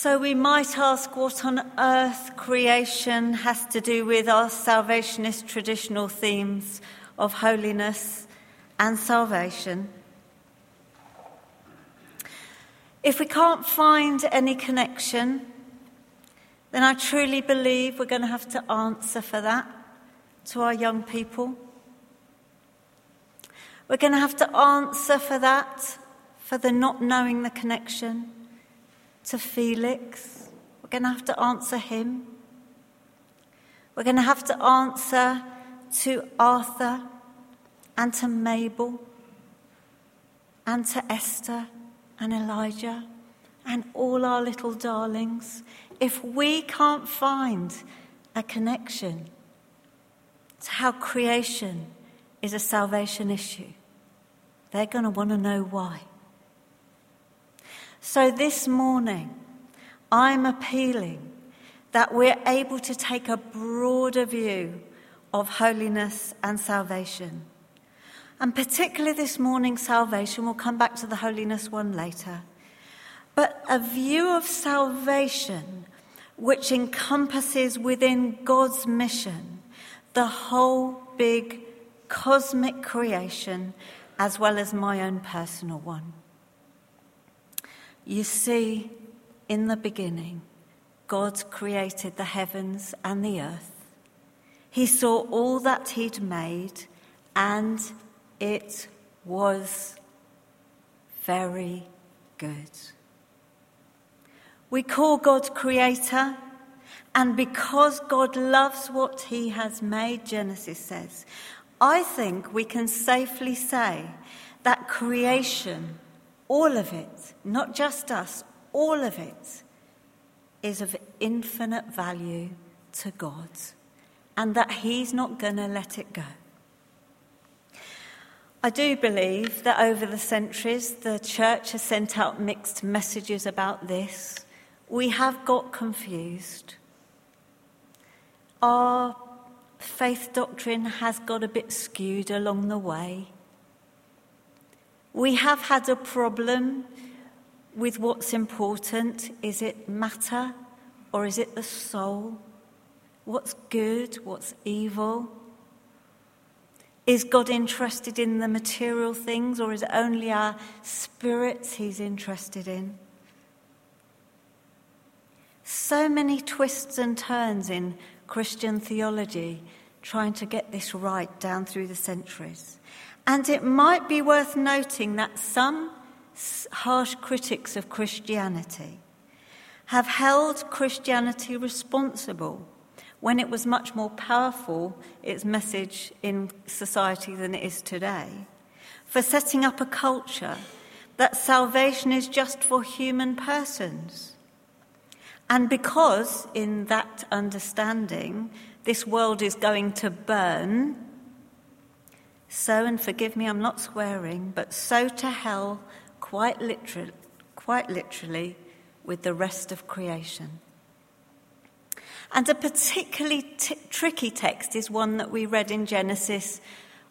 So we might ask what on earth creation has to do with our salvationist traditional themes of holiness and salvation. If we can't find any connection, then I truly believe we're going to have to answer for that to our young people. We're going to have to answer for that, for the not knowing the connection to Felix. We're going to have to answer him. We're going to have to answer to Arthur and to Mabel and to Esther and Elijah and all our little darlings. If we can't find a connection to how creation is a salvation issue, they're going to want to know why. So this morning, I'm appealing that we're able to take a broader view of holiness and salvation. And particularly this morning, salvation, we'll come back to the holiness one later. But a view of salvation which encompasses within God's mission the whole big cosmic creation as well as my own personal one. You see, in the beginning, God created the heavens and the earth. He saw all that He'd made, and it was very good. We call God Creator, and because God loves what He has made, Genesis says, I think we can safely say that creation, all of it, not just us, all of it, is of infinite value to God, and that He's not going to let it go. I do believe that over the centuries, the church has sent out mixed messages about this. We have got confused. Our faith doctrine has got a bit skewed along the way. We have had a problem with what's important. Is it matter or is it the soul? What's good? What's evil? Is God interested in the material things or is it only our spirits he's interested in? So many twists and turns in Christian theology trying to get this right down through the centuries. And it might be worth noting that some harsh critics of Christianity have held Christianity responsible when it was much more powerful, its message in society, than it is today, for setting up a culture that salvation is just for human persons. And because, in that understanding, this world is going to burn, so, and forgive me, I'm not swearing, but so to hell, quite literally, quite literally with the rest of creation. And a particularly t- tricky text is one that we read in Genesis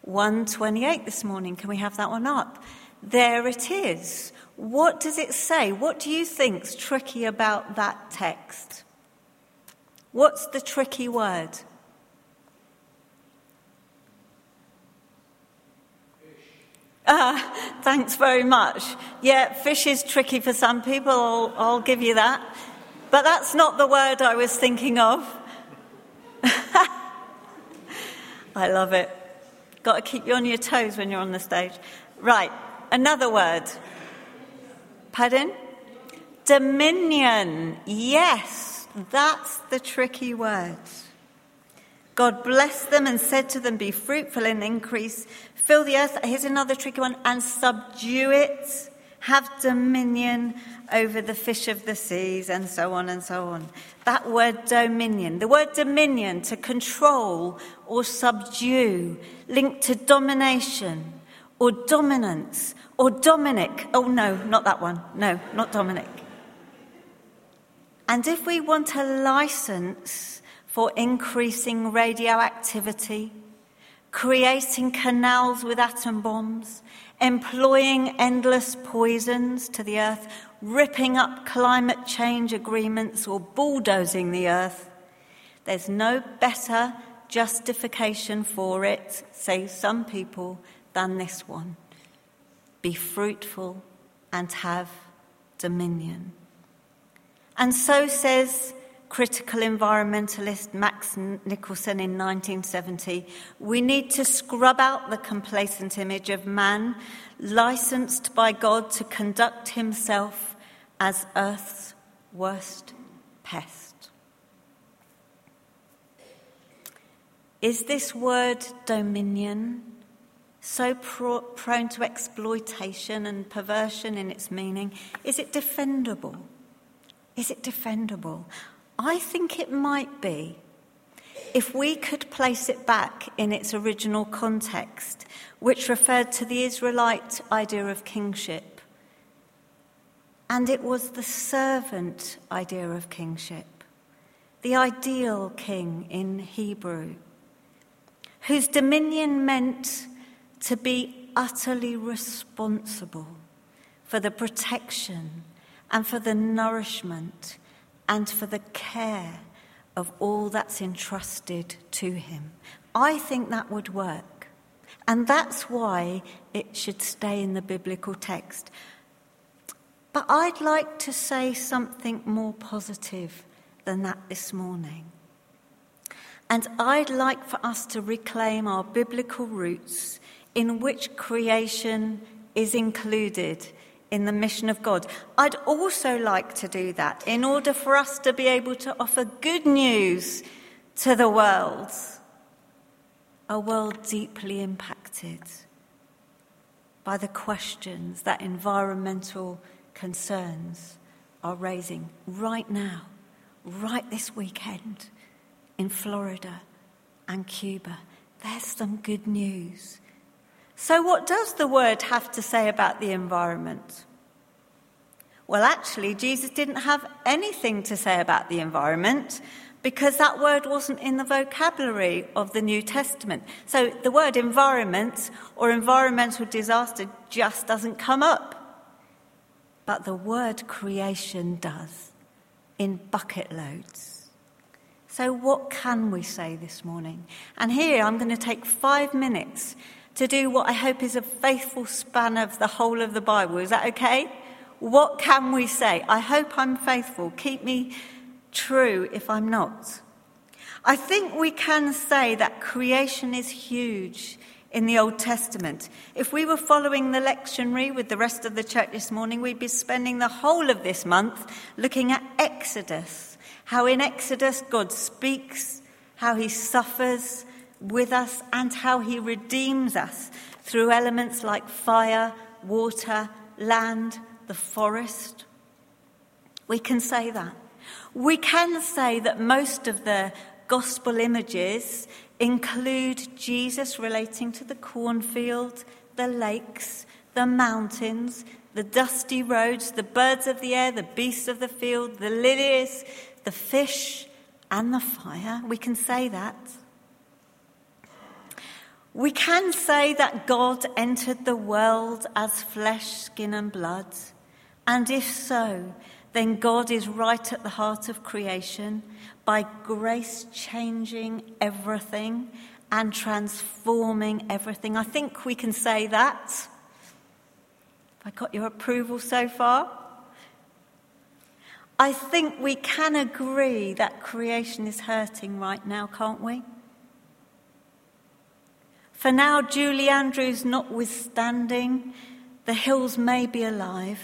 1:28 this morning. Can we have that one up? There it is. What does it say? What do you think's tricky about that text? What's the tricky word? Ah, thanks very much. Yeah, fish is tricky for some people, I'll, I'll give you that. But that's not the word I was thinking of. I love it. Got to keep you on your toes when you're on the stage. Right, another word. Pardon? Dominion. Yes, that's the tricky word. God blessed them and said to them, Be fruitful and increase, fill the earth. Here's another tricky one and subdue it. Have dominion over the fish of the seas, and so on and so on. That word dominion, the word dominion, to control or subdue, linked to domination or dominance or Dominic. Oh, no, not that one. No, not Dominic. And if we want a license for increasing radioactivity, creating canals with atom bombs, employing endless poisons to the earth, ripping up climate change agreements, or bulldozing the earth. There's no better justification for it, say some people, than this one be fruitful and have dominion. And so says critical environmentalist Max Nicholson in 1970 we need to scrub out the complacent image of man licensed by God to conduct himself as Earth's worst pest. Is this word dominion so pro- prone to exploitation and perversion in its meaning? Is it defendable? Is it defendable? I think it might be if we could place it back in its original context, which referred to the Israelite idea of kingship. And it was the servant idea of kingship, the ideal king in Hebrew, whose dominion meant to be utterly responsible for the protection and for the nourishment and for the care of all that's entrusted to him. I think that would work. And that's why it should stay in the biblical text. But I'd like to say something more positive than that this morning. And I'd like for us to reclaim our biblical roots in which creation is included in the mission of God. I'd also like to do that in order for us to be able to offer good news to the world, a world deeply impacted by the questions that environmental concerns are raising right now, right this weekend in Florida and Cuba. There's some good news. So, what does the word have to say about the environment? Well, actually, Jesus didn't have anything to say about the environment because that word wasn't in the vocabulary of the New Testament. So, the word environment or environmental disaster just doesn't come up. But the word creation does in bucket loads. So, what can we say this morning? And here I'm going to take five minutes to do what I hope is a faithful span of the whole of the Bible. Is that okay? What can we say? I hope I'm faithful. Keep me true if I'm not. I think we can say that creation is huge in the Old Testament. If we were following the lectionary with the rest of the church this morning, we'd be spending the whole of this month looking at Exodus. How in Exodus God speaks, how he suffers, with us and how he redeems us through elements like fire, water, land, the forest. We can say that. We can say that most of the gospel images include Jesus relating to the cornfield, the lakes, the mountains, the dusty roads, the birds of the air, the beasts of the field, the lilies, the fish, and the fire. We can say that. We can say that God entered the world as flesh, skin, and blood. And if so, then God is right at the heart of creation by grace changing everything and transforming everything. I think we can say that. I got your approval so far? I think we can agree that creation is hurting right now, can't we? For now, Julie Andrews notwithstanding, the hills may be alive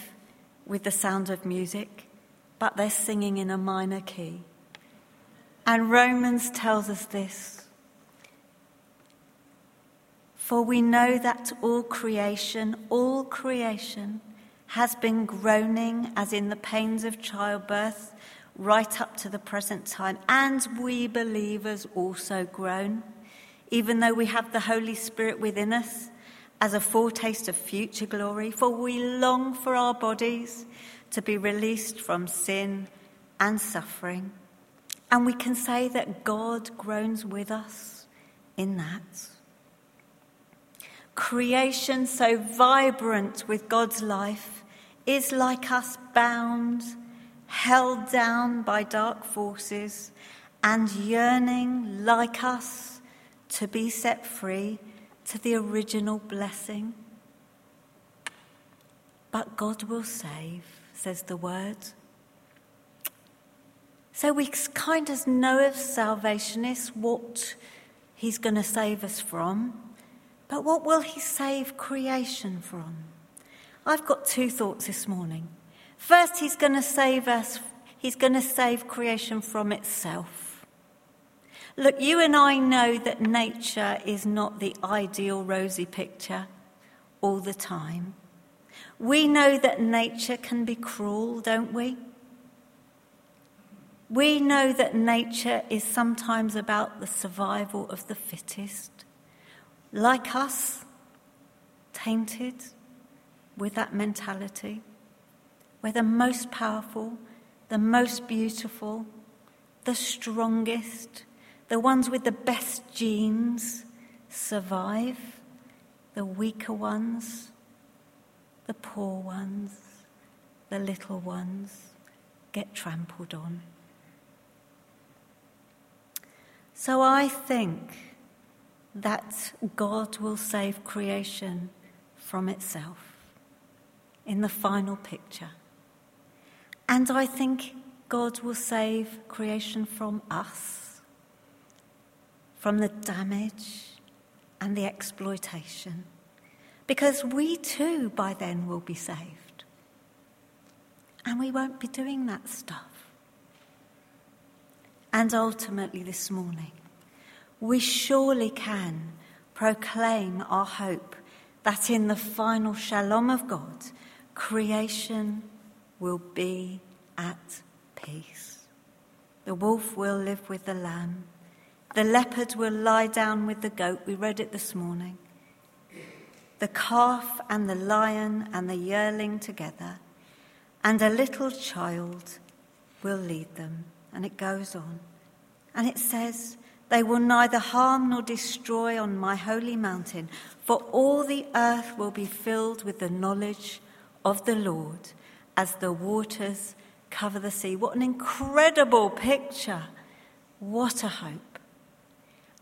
with the sound of music, but they're singing in a minor key. And Romans tells us this For we know that all creation, all creation, has been groaning as in the pains of childbirth right up to the present time, and we believers also groan even though we have the Holy Spirit within us as a foretaste of future glory, for we long for our bodies to be released from sin and suffering. And we can say that God groans with us in that. creation so vibrant with God's life, is like us bound, held down by dark forces, and yearning like us to be set free to the original blessing. But God will save, says the word. So we kind of know as salvationists what he's going to save us from, but what will he save creation from? I've got two thoughts this morning. First, he's going to save us, he's going to save creation from itself. Look, you and I know that nature is not the ideal rosy picture all the time. We know that nature can be cruel, don't we? We know that nature is sometimes about the survival of the fittest, like us, tainted with that mentality, where the most powerful, the most beautiful, the strongest, the ones with the best genes survive, the weaker ones, the poor ones, the little ones get trampled on. So I think that God will save creation from itself in the final picture. And I think God will save creation from us, from the damage and the exploitation, because we too by then will be saved. And we won't be doing that stuff and ultimately this morning, we surely can proclaim our hope that in the final shalom of God, creation will be at peace. The wolf will live with the lamb. The leopard will lie down with the goat. We read it this morning. The calf and the lion and the yearling together, and a little child will lead them. And it goes on. And it says, They will neither harm nor destroy on my holy mountain, for all the earth will be filled with the knowledge of the Lord as the waters cover the sea. What an incredible picture! What a hope.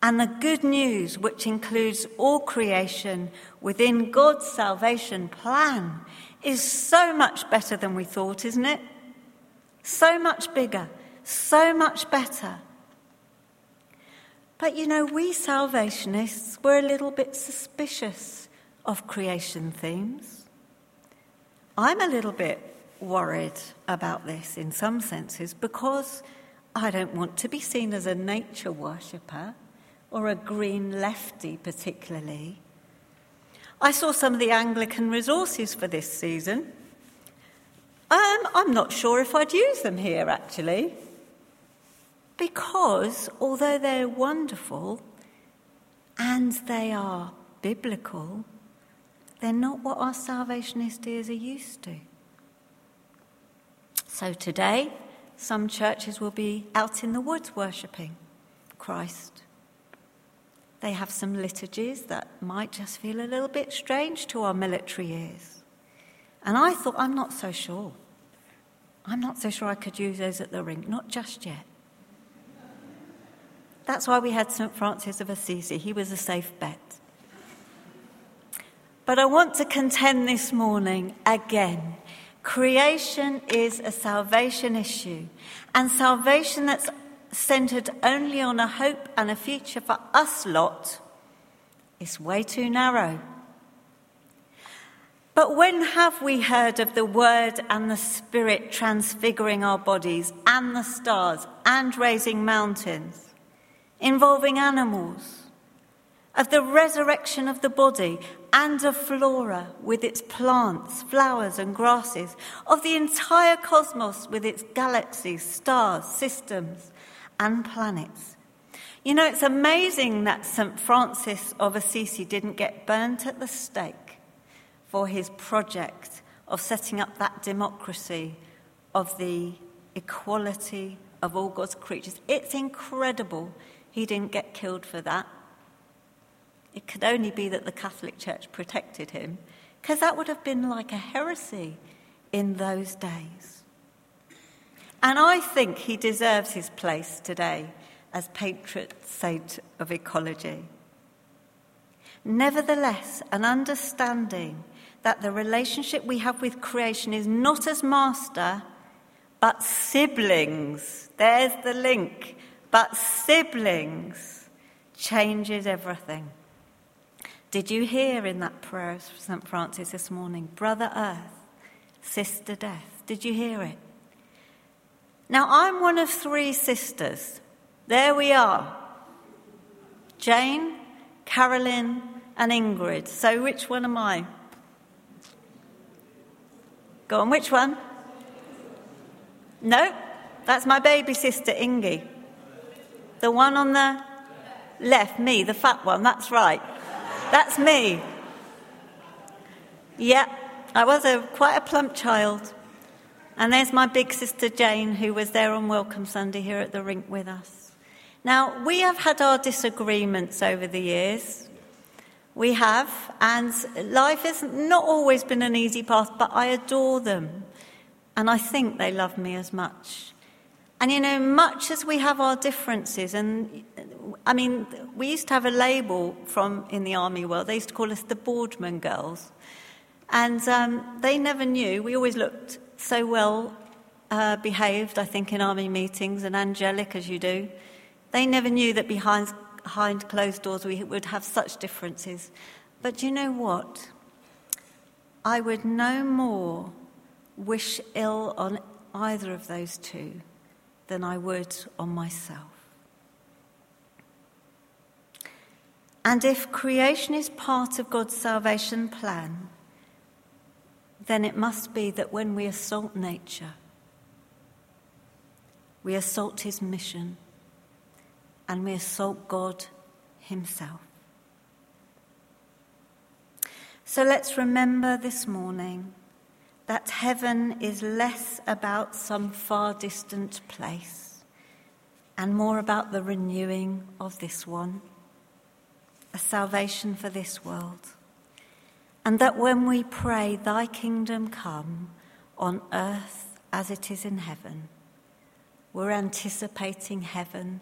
And the good news, which includes all creation within God's salvation plan, is so much better than we thought, isn't it? So much bigger, so much better. But you know, we Salvationists, we're a little bit suspicious of creation themes. I'm a little bit worried about this in some senses because I don't want to be seen as a nature worshipper or a green lefty, particularly. I saw some of the Anglican resources for this season. Um, I'm not sure if I'd use them here, actually. Because although they're wonderful and they are biblical, they're not what our salvationist ears are used to. So today, some churches will be out in the woods worshipping Christ. They have some liturgies that might just feel a little bit strange to our military ears. And I thought, I'm not so sure. I'm not so sure I could use those at the rink, not just yet. That's why we had St. Francis of Assisi. He was a safe bet. But I want to contend this morning again. Creation is a salvation issue, and salvation that's centered only on a hope and a future for us lot is way too narrow. But when have we heard of the Word and the Spirit transfiguring our bodies and the stars and raising mountains? involving animals, of the resurrection of the body and of flora with its plants, flowers, and grasses, of the entire cosmos with its galaxies, stars, systems, and planets. You know, it's amazing that St. Francis of Assisi didn't get burnt at the stake for his project of setting up that democracy of the equality of all God's creatures. It's incredible he didn't get killed for that. It could only be that the Catholic Church protected him, because that would have been like a heresy in those days. And I think he deserves his place today as patron saint of ecology. Nevertheless, an understanding that the relationship we have with creation is not as master, but siblings. There's the link. But siblings changes everything. Did you hear in that prayer of St. Francis this morning, Brother Earth, Sister Death? Did you hear it? Now, I'm one of three sisters. There we are Jane, Caroline, and Ingrid. So, which one am I? Go on, which one? No, that's my baby sister, Ingy. The one on the left, me, the fat one, that's right. That's me. Yeah, I was a, quite a plump child. And there's my big sister Jane, who was there on Welcome Sunday here at the rink with us. Now, we have had our disagreements over the years. We have, and life has not always been an easy path, but I adore them. And I think they love me as much. And you know, much as we have our differences, and I mean, we used to have a label from in the army world, they used to call us the Boardman girls. And um, they never knew, we always looked so well uh, behaved, I think, in army meetings and angelic as you do. They never knew that behind behind closed doors we would have such differences. But you know what? I would no more wish ill on either of those two than I would on myself. And if creation is part of God's salvation plan, then it must be that when we assault nature, we assault his mission and we assault God Himself. So let's remember this morning that heaven is less about some far distant place and more about the renewing of this one, a salvation for this world. And that when we pray, Thy kingdom come on earth as it is in heaven, we're anticipating heaven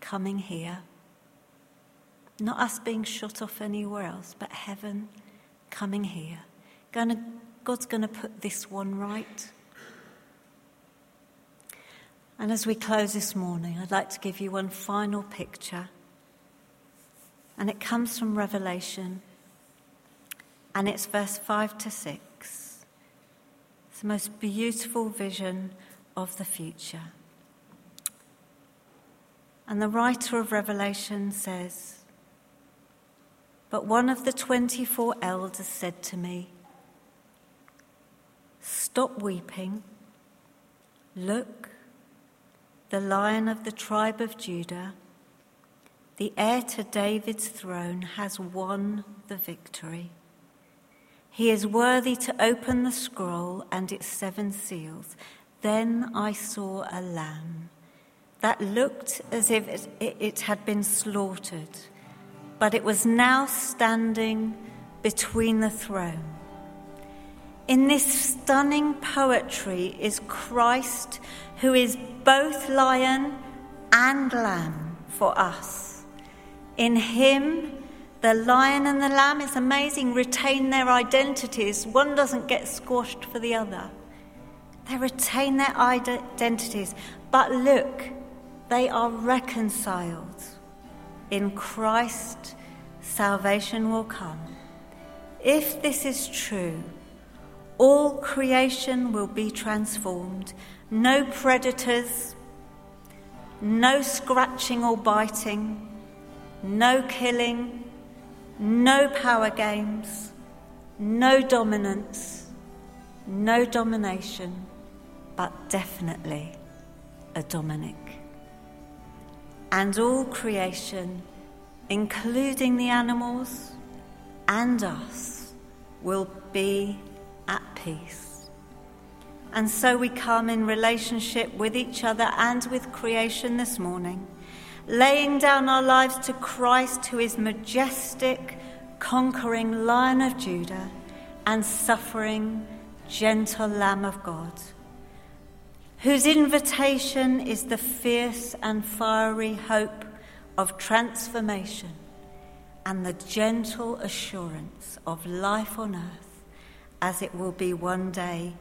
coming here. Not us being shut off anywhere else, but heaven coming here. Gonna, God's going to put this one right. And as we close this morning, I'd like to give you one final picture. And it comes from Revelation. And it's verse 5 to 6. It's the most beautiful vision of the future. And the writer of Revelation says, But one of the 24 elders said to me, Stop weeping. Look, the lion of the tribe of Judah, the heir to David's throne, has won the victory. He is worthy to open the scroll and its seven seals. Then I saw a lamb that looked as if it, it, had been slaughtered, but it was now standing between the throne. In this stunning poetry is Christ, who is both lion and lamb for us. In him, the lion and the lamb, it's amazing, retain their identities. One doesn't get squashed for the other. They retain their identities. But look, they are reconciled. In Christ, salvation will come. If this is true, all creation will be transformed. No predators, no scratching or biting, no killing, no power games, no dominance, no domination, but definitely a Dominic and all creation, including the animals and us, will be at peace. And so we come in relationship with each other and with creation this morning, laying down our lives to Christ, who is majestic, conquering Lion of Judah, and suffering, gentle Lamb of God, whose invitation is the fierce and fiery hope of transformation and the gentle assurance of life on earth as it will be one day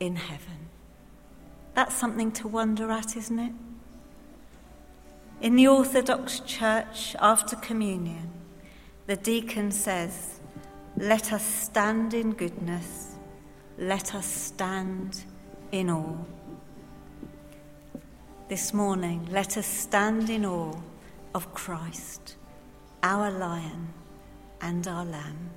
in heaven. That's something to wonder at, isn't it? In the Orthodox Church, after communion, the deacon says, Let us stand in goodness, let us stand in awe. This morning, let us stand in awe of Christ, our lion and our lamb.